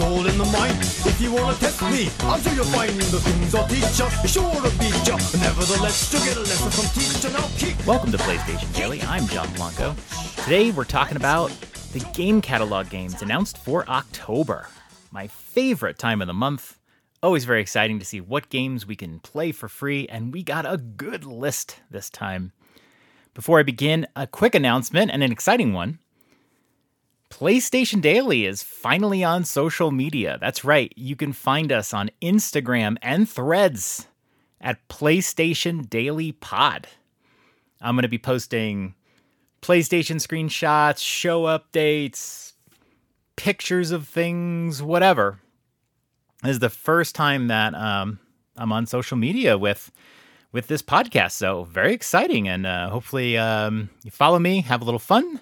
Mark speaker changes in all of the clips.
Speaker 1: All in the mind. If you wanna test me, I'm sure you'll find the things I'll teach ya. Sure to beat ya. Nevertheless, you'll get a lesson from teacher. Now kick.
Speaker 2: Welcome to PlayStation Daily. I'm John Blanco. Today we're talking about the game catalog games announced for October. My favorite time of the month. Always very exciting to see what games we can play for free, and we got a good list this time. Before I begin, a quick announcement and an exciting one. PlayStation Daily is finally on social media. That's right, you can find us on Instagram and threads at PlayStation Daily Pod. I'm going to be posting PlayStation screenshots, show updates, pictures of things, whatever. This is the first time that um, I'm on social media with with this podcast, so very exciting, and uh, hopefully um, you follow me, have a little fun.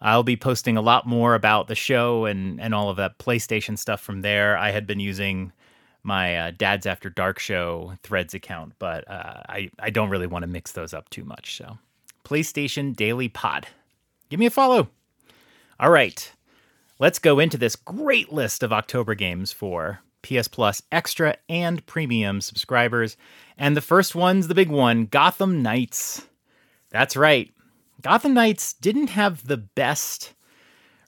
Speaker 2: I'll be posting a lot more about the show and and all of that PlayStation stuff from there. I had been using my uh, Dad's After Dark show Threads account, but uh, I I don't really want to mix those up too much. So, PlayStation Daily Pod, give me a follow. All right, let's go into this great list of October games for PS Plus Extra and Premium subscribers. And the first one's the big one Gotham Knights. That's right. Gotham Knights didn't have the best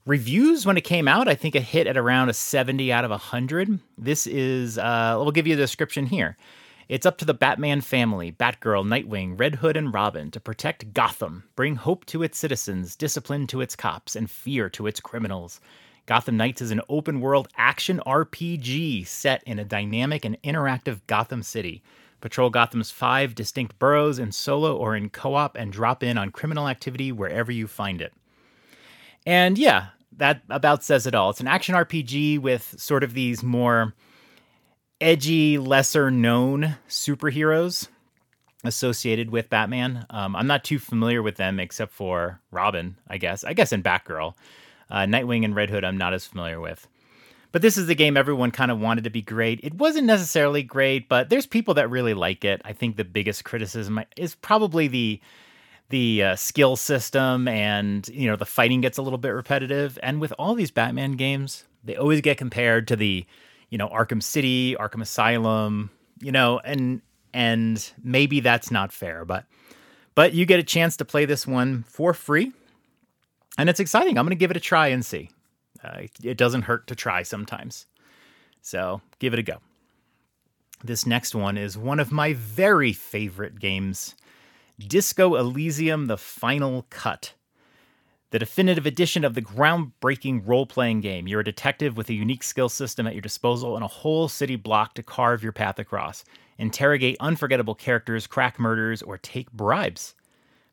Speaker 2: reviews when it came out. I think it hit at around a 70 out of 100. This is, uh, we'll give you the description here. It's up to the Batman family, Batgirl, Nightwing, Red Hood, and Robin to protect Gotham, bring hope to its citizens, discipline to its cops, and fear to its criminals. Gotham Knights is an open world action RPG set in a dynamic and interactive Gotham City. Patrol Gotham's five distinct boroughs in solo or in co op and drop in on criminal activity wherever you find it. And yeah, that about says it all. It's an action RPG with sort of these more edgy, lesser known superheroes associated with Batman. Um, I'm not too familiar with them except for Robin, I guess. I guess in Batgirl. Uh, Nightwing and Red Hood, I'm not as familiar with. But this is the game everyone kind of wanted to be great. It wasn't necessarily great, but there's people that really like it. I think the biggest criticism is probably the the uh, skill system and you know the fighting gets a little bit repetitive. And with all these Batman games, they always get compared to the you know Arkham City, Arkham Asylum, you know, and and maybe that's not fair, but but you get a chance to play this one for free. And it's exciting. I'm going to give it a try and see. Uh, it doesn't hurt to try sometimes. So give it a go. This next one is one of my very favorite games Disco Elysium The Final Cut. The definitive edition of the groundbreaking role playing game. You're a detective with a unique skill system at your disposal and a whole city block to carve your path across. Interrogate unforgettable characters, crack murders, or take bribes.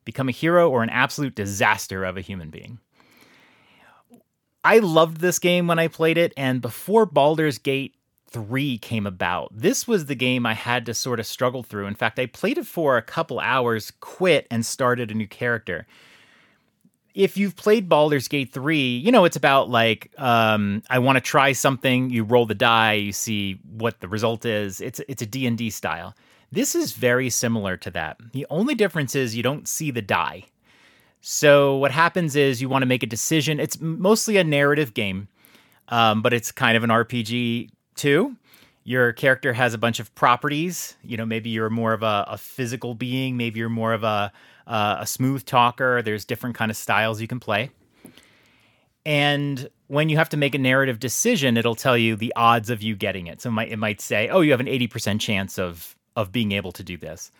Speaker 2: Become a hero or an absolute disaster of a human being. I loved this game when I played it, and before Baldur's Gate 3 came about, this was the game I had to sort of struggle through. In fact, I played it for a couple hours, quit, and started a new character. If you've played Baldur's Gate 3, you know it's about like um, I want to try something, you roll the die, you see what the result is. It's it's a D&D style. This is very similar to that. The only difference is you don't see the die. So what happens is you want to make a decision. It's mostly a narrative game, um, but it's kind of an RPG too. Your character has a bunch of properties. You know, maybe you're more of a, a physical being. Maybe you're more of a uh, a smooth talker. There's different kind of styles you can play. And when you have to make a narrative decision, it'll tell you the odds of you getting it. So it might, it might say, "Oh, you have an 80% chance of of being able to do this."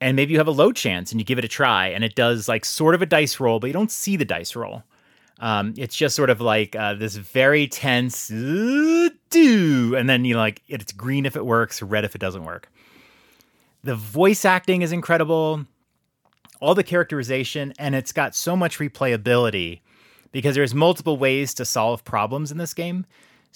Speaker 2: and maybe you have a low chance and you give it a try and it does like sort of a dice roll but you don't see the dice roll. Um, it's just sort of like uh, this very tense do and then you know, like it's green if it works red if it doesn't work. The voice acting is incredible all the characterization and it's got so much replayability because there's multiple ways to solve problems in this game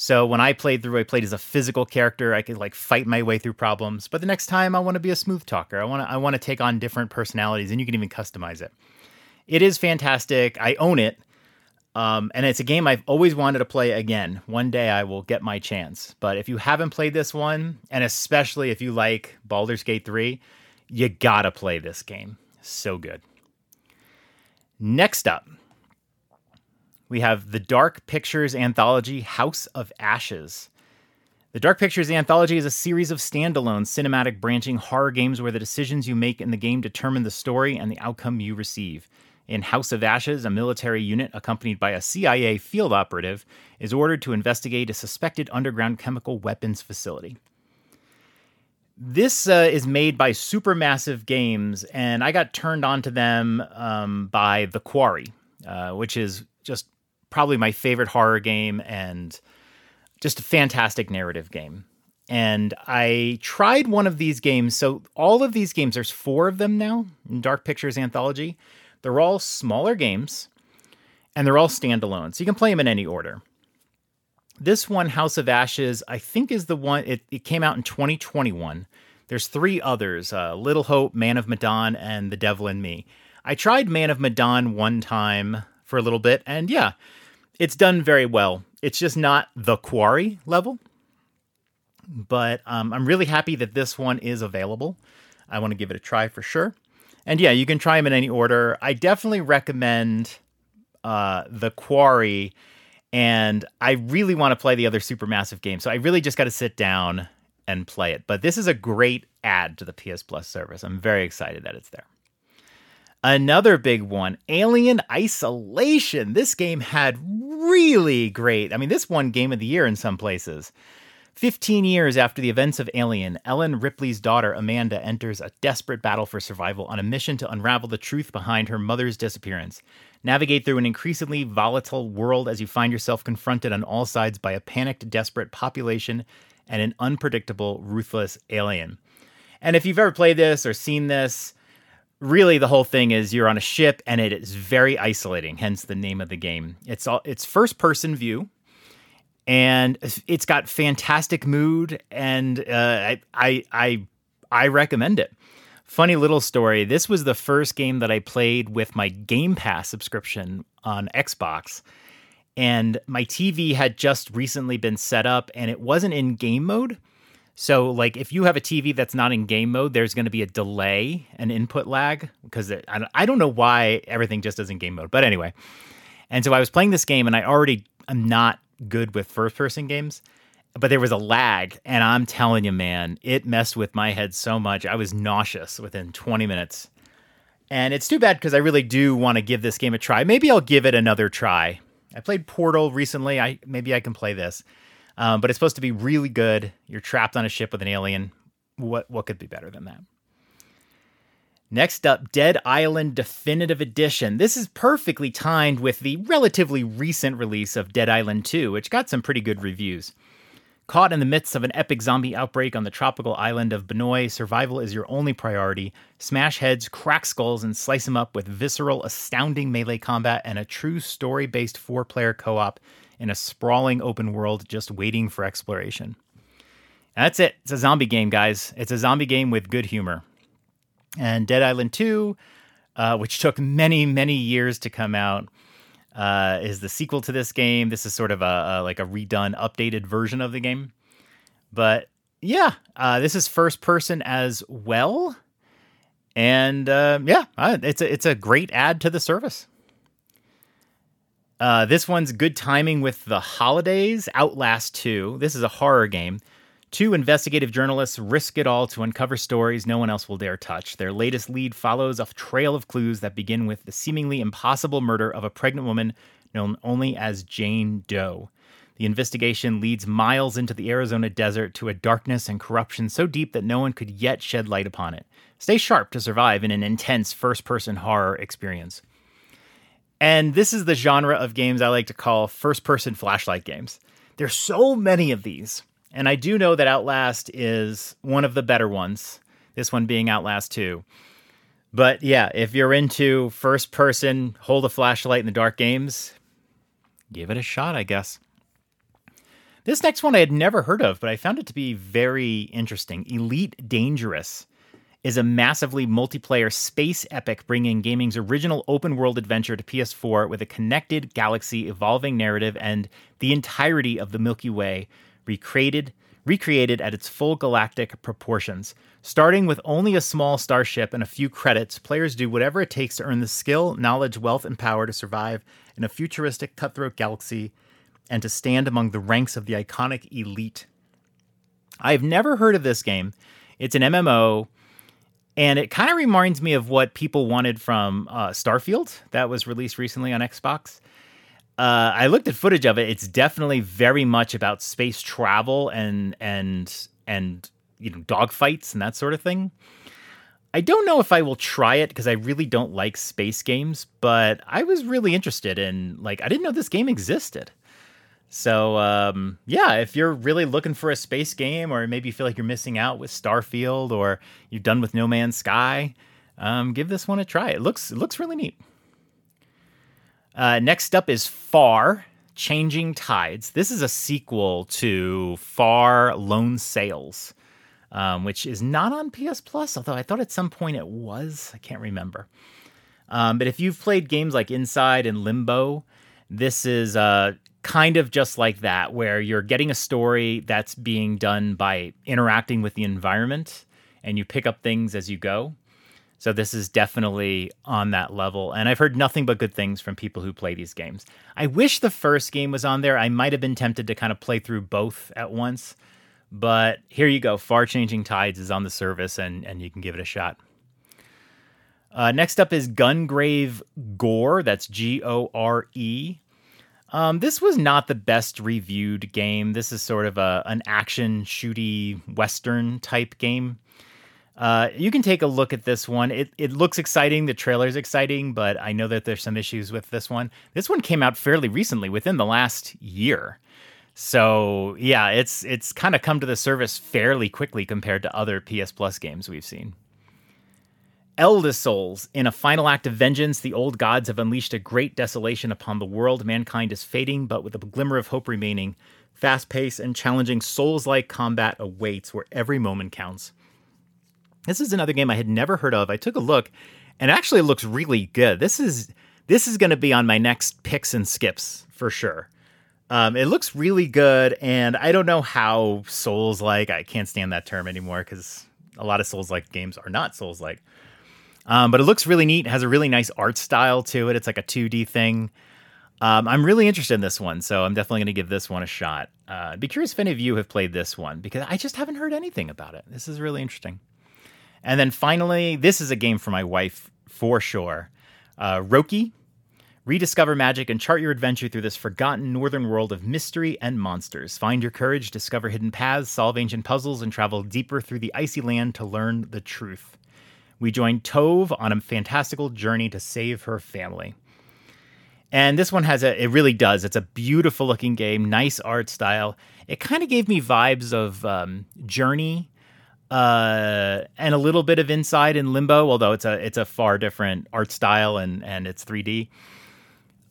Speaker 2: so when I played through, I played as a physical character. I could like fight my way through problems. But the next time, I want to be a smooth talker. I want to I want to take on different personalities, and you can even customize it. It is fantastic. I own it, um, and it's a game I've always wanted to play again. One day I will get my chance. But if you haven't played this one, and especially if you like Baldur's Gate three, you gotta play this game. So good. Next up, we have the Dark Pictures anthology House of Ashes. The Dark Pictures anthology is a series of standalone cinematic branching horror games where the decisions you make in the game determine the story and the outcome you receive. In House of Ashes, a military unit accompanied by a CIA field operative is ordered to investigate a suspected underground chemical weapons facility. This uh, is made by Supermassive Games, and I got turned on to them um, by The Quarry, uh, which is just probably my favorite horror game and just a fantastic narrative game. And I tried one of these games. So, all of these games, there's four of them now in Dark Pictures Anthology. They're all smaller games and they're all standalone. So, you can play them in any order. This one, House of Ashes, I think is the one, it, it came out in 2021. There's three others uh, Little Hope, Man of Medan, and The Devil in Me. I tried Man of Medan one time for a little bit, and yeah, it's done very well. It's just not the quarry level, but um, I'm really happy that this one is available. I want to give it a try for sure. And yeah, you can try them in any order. I definitely recommend uh, the quarry, and I really want to play the other Supermassive games. So I really just got to sit down and play it. But this is a great add to the PS Plus service. I'm very excited that it's there. Another big one, Alien Isolation. This game had really great. I mean, this won Game of the Year in some places. 15 years after the events of Alien, Ellen Ripley's daughter Amanda enters a desperate battle for survival on a mission to unravel the truth behind her mother's disappearance. Navigate through an increasingly volatile world as you find yourself confronted on all sides by a panicked, desperate population and an unpredictable, ruthless alien. And if you've ever played this or seen this, really the whole thing is you're on a ship and it is very isolating hence the name of the game. It's all it's first person view and it's got fantastic mood and uh, I, I i i recommend it. Funny little story this was the first game that i played with my game pass subscription on xbox and my tv had just recently been set up and it wasn't in game mode so, like, if you have a TV that's not in game mode, there's going to be a delay, an input lag, because I don't know why everything just does in game mode. But anyway, and so I was playing this game, and I already am not good with first person games, but there was a lag, and I'm telling you, man, it messed with my head so much. I was nauseous within 20 minutes. And it's too bad because I really do want to give this game a try. Maybe I'll give it another try. I played Portal recently. I maybe I can play this. Um, but it's supposed to be really good. You're trapped on a ship with an alien. What what could be better than that? Next up, Dead Island Definitive Edition. This is perfectly timed with the relatively recent release of Dead Island 2, which got some pretty good reviews. Caught in the midst of an epic zombie outbreak on the tropical island of Banoi, survival is your only priority. Smash heads, crack skulls, and slice them up with visceral, astounding melee combat and a true story based four player co op in a sprawling open world just waiting for exploration. That's it. It's a zombie game, guys. It's a zombie game with good humor. And Dead Island 2, uh, which took many, many years to come out, uh, is the sequel to this game. This is sort of a, a like a redone, updated version of the game. But yeah, uh, this is first person as well, and uh, yeah, it's a it's a great add to the service. Uh, this one's good timing with the holidays. Outlast 2. This is a horror game. Two investigative journalists risk it all to uncover stories no one else will dare touch. Their latest lead follows a trail of clues that begin with the seemingly impossible murder of a pregnant woman known only as Jane Doe. The investigation leads miles into the Arizona desert to a darkness and corruption so deep that no one could yet shed light upon it. Stay sharp to survive in an intense first person horror experience. And this is the genre of games I like to call first person flashlight games. There's so many of these. And I do know that Outlast is one of the better ones, this one being Outlast 2. But yeah, if you're into first person, hold a flashlight in the dark games, give it a shot, I guess. This next one I had never heard of, but I found it to be very interesting Elite Dangerous is a massively multiplayer space epic bringing gaming's original open world adventure to PS4 with a connected galaxy, evolving narrative, and the entirety of the Milky Way recreated, recreated at its full galactic proportions. Starting with only a small starship and a few credits, players do whatever it takes to earn the skill, knowledge, wealth, and power to survive in a futuristic cutthroat galaxy and to stand among the ranks of the iconic elite. I've never heard of this game. It's an MMO, and it kind of reminds me of what people wanted from uh, Starfield that was released recently on Xbox. Uh, I looked at footage of it. It's definitely very much about space travel and and and you know dogfights and that sort of thing. I don't know if I will try it because I really don't like space games, but I was really interested in like I didn't know this game existed. So um, yeah, if you're really looking for a space game, or maybe you feel like you're missing out with Starfield, or you've done with No Man's Sky, um, give this one a try. It looks it looks really neat. Uh, next up is Far Changing Tides. This is a sequel to Far Lone Sails um, which is not on PS Plus, although I thought at some point it was. I can't remember. Um, but if you've played games like Inside and Limbo, this is uh, kind of just like that, where you're getting a story that's being done by interacting with the environment and you pick up things as you go. So this is definitely on that level. And I've heard nothing but good things from people who play these games. I wish the first game was on there. I might have been tempted to kind of play through both at once. But here you go. Far Changing Tides is on the service, and, and you can give it a shot. Uh, next up is Gungrave Gore. That's G O R E. Um, this was not the best reviewed game. This is sort of a an action shooty western type game. Uh, you can take a look at this one. It it looks exciting. The trailer's exciting, but I know that there's some issues with this one. This one came out fairly recently, within the last year. So yeah, it's it's kind of come to the service fairly quickly compared to other PS Plus games we've seen. Eldest Souls. In a final act of vengeance, the old gods have unleashed a great desolation upon the world. Mankind is fading, but with a glimmer of hope remaining. Fast paced and challenging Souls like combat awaits where every moment counts. This is another game I had never heard of. I took a look and actually looks really good. This is this is going to be on my next picks and skips for sure. Um, it looks really good, and I don't know how Souls like. I can't stand that term anymore because a lot of Souls like games are not Souls like. Um, but it looks really neat. It has a really nice art style to it. It's like a 2D thing. Um, I'm really interested in this one, so I'm definitely going to give this one a shot. Uh, I'd be curious if any of you have played this one because I just haven't heard anything about it. This is really interesting. And then finally, this is a game for my wife for sure. Uh, Roki, Rediscover magic and chart your adventure through this forgotten northern world of mystery and monsters. Find your courage, discover hidden paths, solve ancient puzzles, and travel deeper through the icy land to learn the truth. We join Tove on a fantastical journey to save her family. And this one has a, it really does. It's a beautiful looking game, nice art style. It kind of gave me vibes of um, Journey uh, and a little bit of Inside and Limbo, although it's a it's a far different art style and and it's 3D.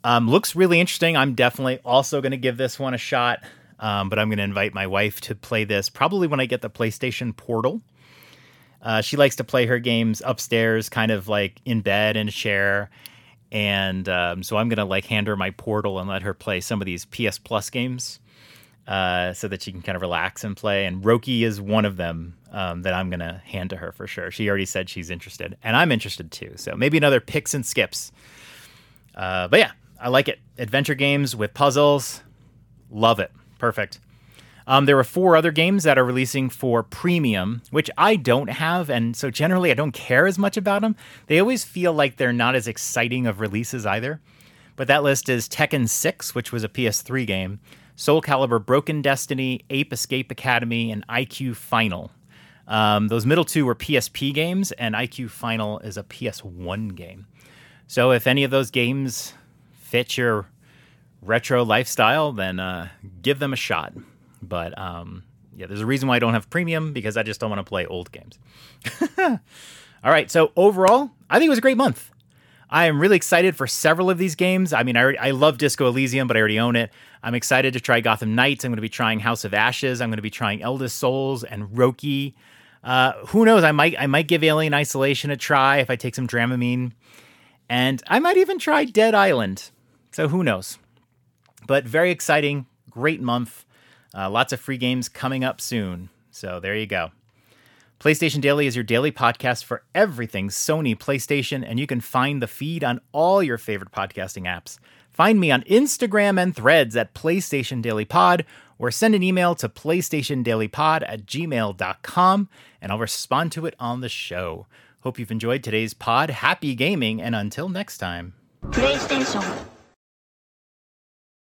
Speaker 2: Um, looks really interesting. I'm definitely also going to give this one a shot, um, but I'm going to invite my wife to play this probably when I get the PlayStation Portal. Uh, she likes to play her games upstairs, kind of like in bed in a chair. And um, so I'm going to like hand her my Portal and let her play some of these PS Plus games uh, so that she can kind of relax and play. And Roki is one of them um, that I'm going to hand to her for sure. She already said she's interested, and I'm interested too. So maybe another picks and skips. Uh, but yeah, I like it. Adventure games with puzzles, love it. Perfect. Um, there are four other games that are releasing for premium, which I don't have, and so generally I don't care as much about them. They always feel like they're not as exciting of releases either. But that list is Tekken 6, which was a PS3 game, Soul Calibur Broken Destiny, Ape Escape Academy, and IQ Final. Um, those middle two were PSP games, and IQ Final is a PS1 game. So if any of those games fit your retro lifestyle, then uh, give them a shot. But um, yeah, there's a reason why I don't have premium because I just don't want to play old games. All right, so overall, I think it was a great month. I am really excited for several of these games. I mean, I, I love Disco Elysium, but I already own it. I'm excited to try Gotham Knights. I'm going to be trying House of Ashes. I'm going to be trying Eldest Souls and Roki. Uh, who knows? I might I might give Alien Isolation a try if I take some Dramamine, and I might even try Dead Island. So who knows? But very exciting, great month. Uh, lots of free games coming up soon. So there you go. PlayStation Daily is your daily podcast for everything Sony PlayStation, and you can find the feed on all your favorite podcasting apps. Find me on Instagram and threads at PlayStation Daily Pod, or send an email to PlayStationDailyPod at gmail.com, and I'll respond to it on the show. Hope you've enjoyed today's pod. Happy gaming, and until next time.
Speaker 3: PlayStation.